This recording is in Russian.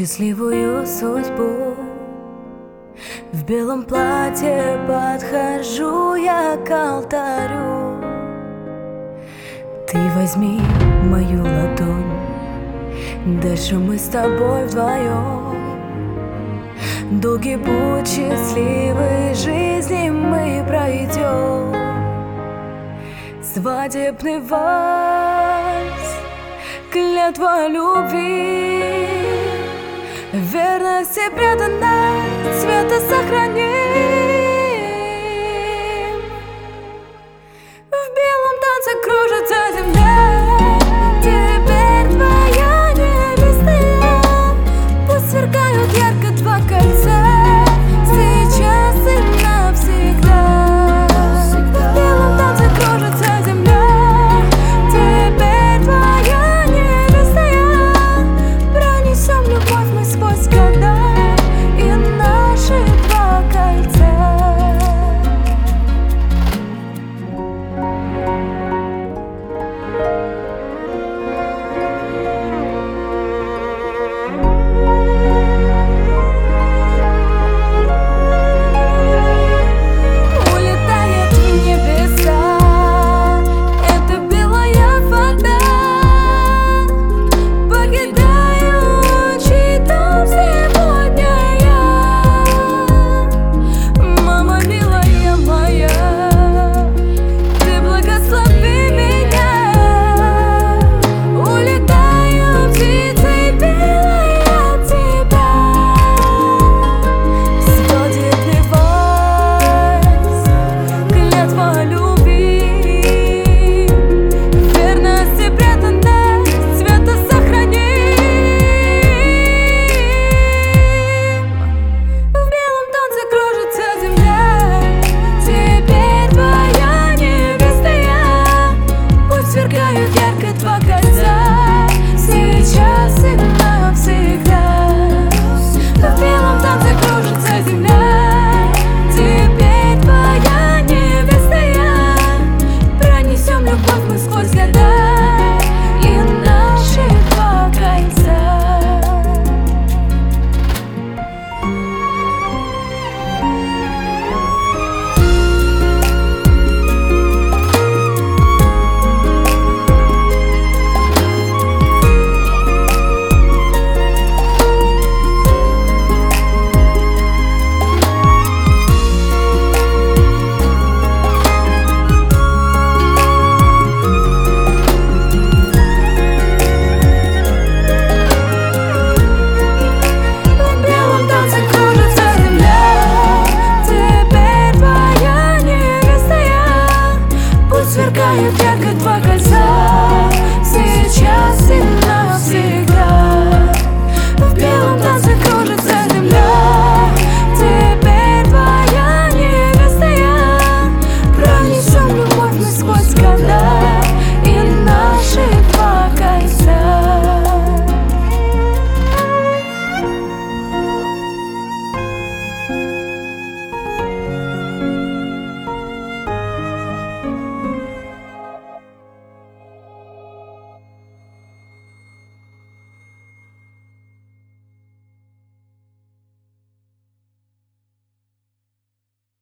счастливую судьбу. В белом платье подхожу я к алтарю. Ты возьми мою ладонь Дальше мы с тобой вдвоем. Долгий путь счастливой жизни мы пройдем. Свадебный вальс Клятва любви. Верность и преданность Света сохраню